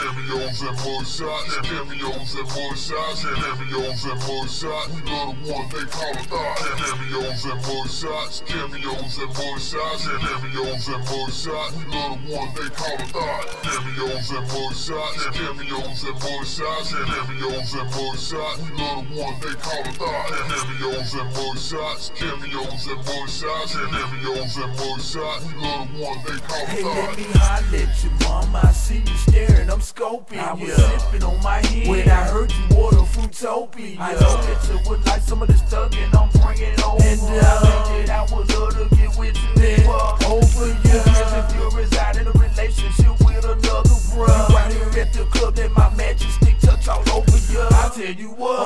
Cameos and mugshots, cameos and mugshots, cameos and mugshots. We love the one they call a thought. Cameos and mugshots, cameos and mugshots, cameos and mugshots. We love the one they call a thought. Cameos and mugshots, cameos and mugshots, cameos and mugshots. We love the one they call a thought. Cameos and mugshots, cameos and mugshots, cameos and mugshots. We love the one they call a Hey, let me holler at you, mama. I see you staring, I'm scoping I was sipping on my head. When I heard you order Fruitopia, I know that you would like some of this thuggin', I'm bringing over. And, uh, I that I would love to get with you. Then over you. Yes, if you reside in a relationship with another bruh. You out here at the club, then my magic stick touch all over ya. I tell you what,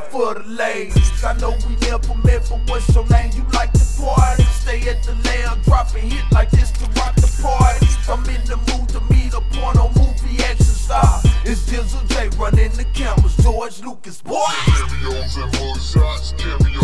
for the ladies. I know we never met, but what's your name? You like to party? Stay at the lounge, a hit like this to rock the party. I'm in the mood to meet a porno movie action star. It's Dizzle J running the cameras, George Lucas, boy. Cameos and cameos.